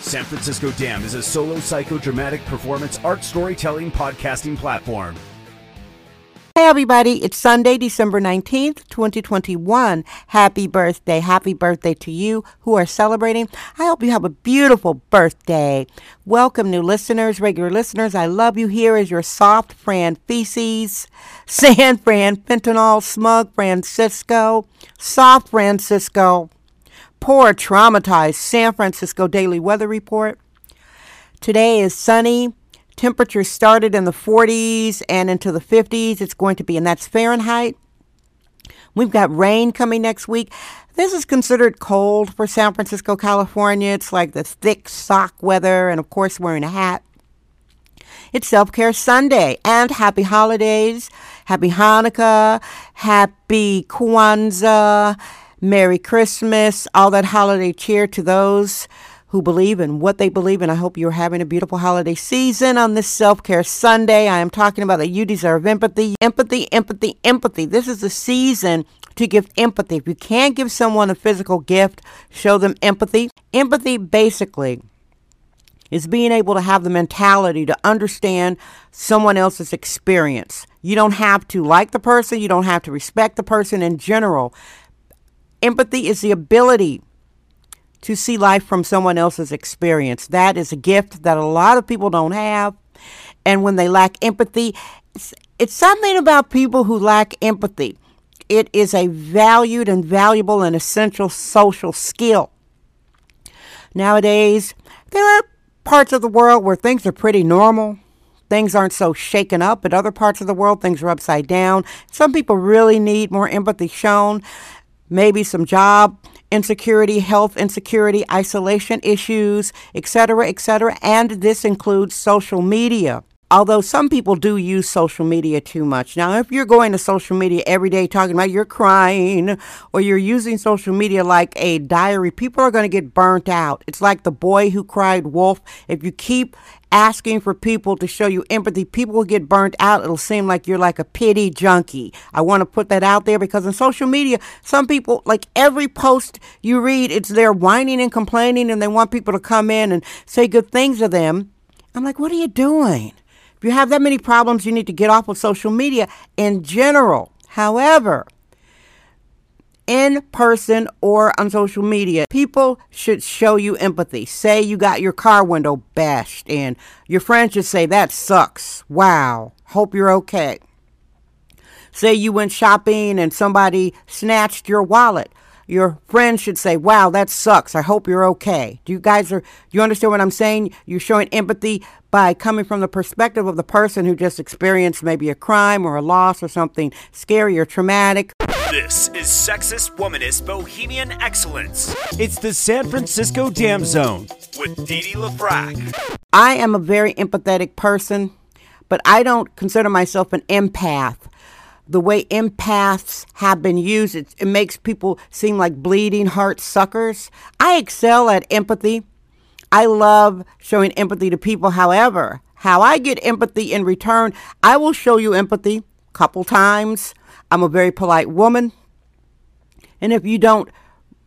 San Francisco Dam is a solo psychodramatic performance art storytelling podcasting platform. Hey everybody, it's Sunday, December 19th, 2021. Happy birthday. Happy birthday to you who are celebrating. I hope you have a beautiful birthday. Welcome new listeners, regular listeners. I love you. Here is your soft Fran Feces, San Fran, Fentanyl, Smug Francisco, Soft Francisco, Poor Traumatized San Francisco Daily Weather Report. Today is sunny. Temperature started in the 40s and into the 50s. It's going to be, and that's Fahrenheit. We've got rain coming next week. This is considered cold for San Francisco, California. It's like the thick sock weather, and of course, wearing a hat. It's Self Care Sunday and happy holidays. Happy Hanukkah. Happy Kwanzaa. Merry Christmas. All that holiday cheer to those who believe in what they believe in. I hope you're having a beautiful holiday season on this self care Sunday. I am talking about that you deserve empathy, empathy, empathy, empathy. This is the season to give empathy. If you can't give someone a physical gift, show them empathy. Empathy basically is being able to have the mentality to understand someone else's experience. You don't have to like the person, you don't have to respect the person in general. Empathy is the ability to see life from someone else's experience. That is a gift that a lot of people don't have. And when they lack empathy, it's, it's something about people who lack empathy. It is a valued and valuable and essential social skill. Nowadays, there are parts of the world where things are pretty normal. Things aren't so shaken up. But other parts of the world, things are upside down. Some people really need more empathy shown. Maybe some job insecurity, health insecurity, isolation issues, etc., etc., and this includes social media. Although some people do use social media too much. Now, if you're going to social media every day talking about you're crying or you're using social media like a diary, people are going to get burnt out. It's like the boy who cried wolf. If you keep asking for people to show you empathy, people will get burnt out. It'll seem like you're like a pity junkie. I want to put that out there because in social media, some people, like every post you read, it's they're whining and complaining and they want people to come in and say good things to them. I'm like, what are you doing? If you have that many problems, you need to get off of social media in general. However, in person or on social media, people should show you empathy. Say you got your car window bashed in. Your friends should say, That sucks. Wow. Hope you're okay. Say you went shopping and somebody snatched your wallet your friends should say, "Wow, that sucks. I hope you're okay." Do you guys are? Do you understand what I'm saying? You're showing empathy by coming from the perspective of the person who just experienced maybe a crime or a loss or something scary or traumatic. This is Sexist Womanist Bohemian Excellence. It's the San Francisco Dam Zone with Dee LaFrac. I am a very empathetic person, but I don't consider myself an empath the way empaths have been used, it, it makes people seem like bleeding heart suckers. I excel at empathy. I love showing empathy to people. However, how I get empathy in return, I will show you empathy a couple times. I'm a very polite woman. And if you don't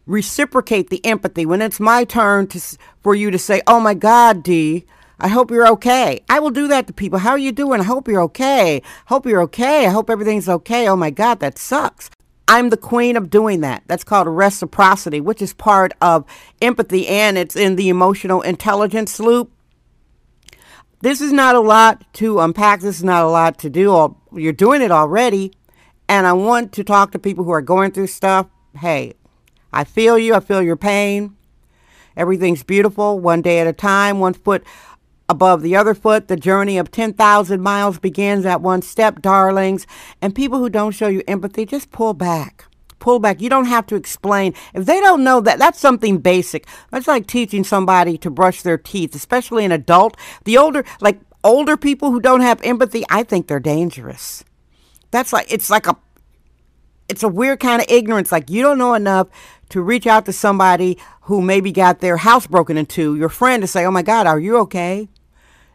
reciprocate the empathy, when it's my turn to, for you to say, oh my God, Dee, I hope you're okay. I will do that to people. How are you doing? I hope you're okay. Hope you're okay. I hope everything's okay. Oh my God, that sucks. I'm the queen of doing that. That's called reciprocity, which is part of empathy and it's in the emotional intelligence loop. This is not a lot to unpack. This is not a lot to do. You're doing it already. And I want to talk to people who are going through stuff. Hey, I feel you. I feel your pain. Everything's beautiful, one day at a time, one foot above the other foot. The journey of 10,000 miles begins at one step, darlings. And people who don't show you empathy, just pull back. pull back. You don't have to explain. If they don't know that, that's something basic. That's like teaching somebody to brush their teeth, especially an adult. The older, like older people who don't have empathy, I think they're dangerous. That's like, it's like a, it's a weird kind of ignorance. Like you don't know enough to reach out to somebody who maybe got their house broken into, your friend to say, oh my God, are you okay?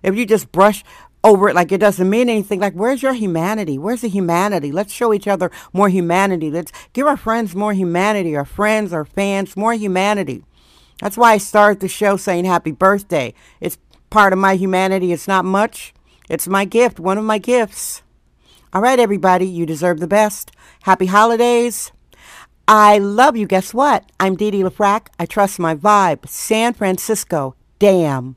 If you just brush over it like it doesn't mean anything. Like, where's your humanity? Where's the humanity? Let's show each other more humanity. Let's give our friends more humanity, our friends, our fans, more humanity. That's why I started the show saying happy birthday. It's part of my humanity. It's not much. It's my gift, one of my gifts. All right, everybody, you deserve the best. Happy holidays. I love you. Guess what? I'm Dee Dee LaFrac. I trust my vibe. San Francisco. Damn.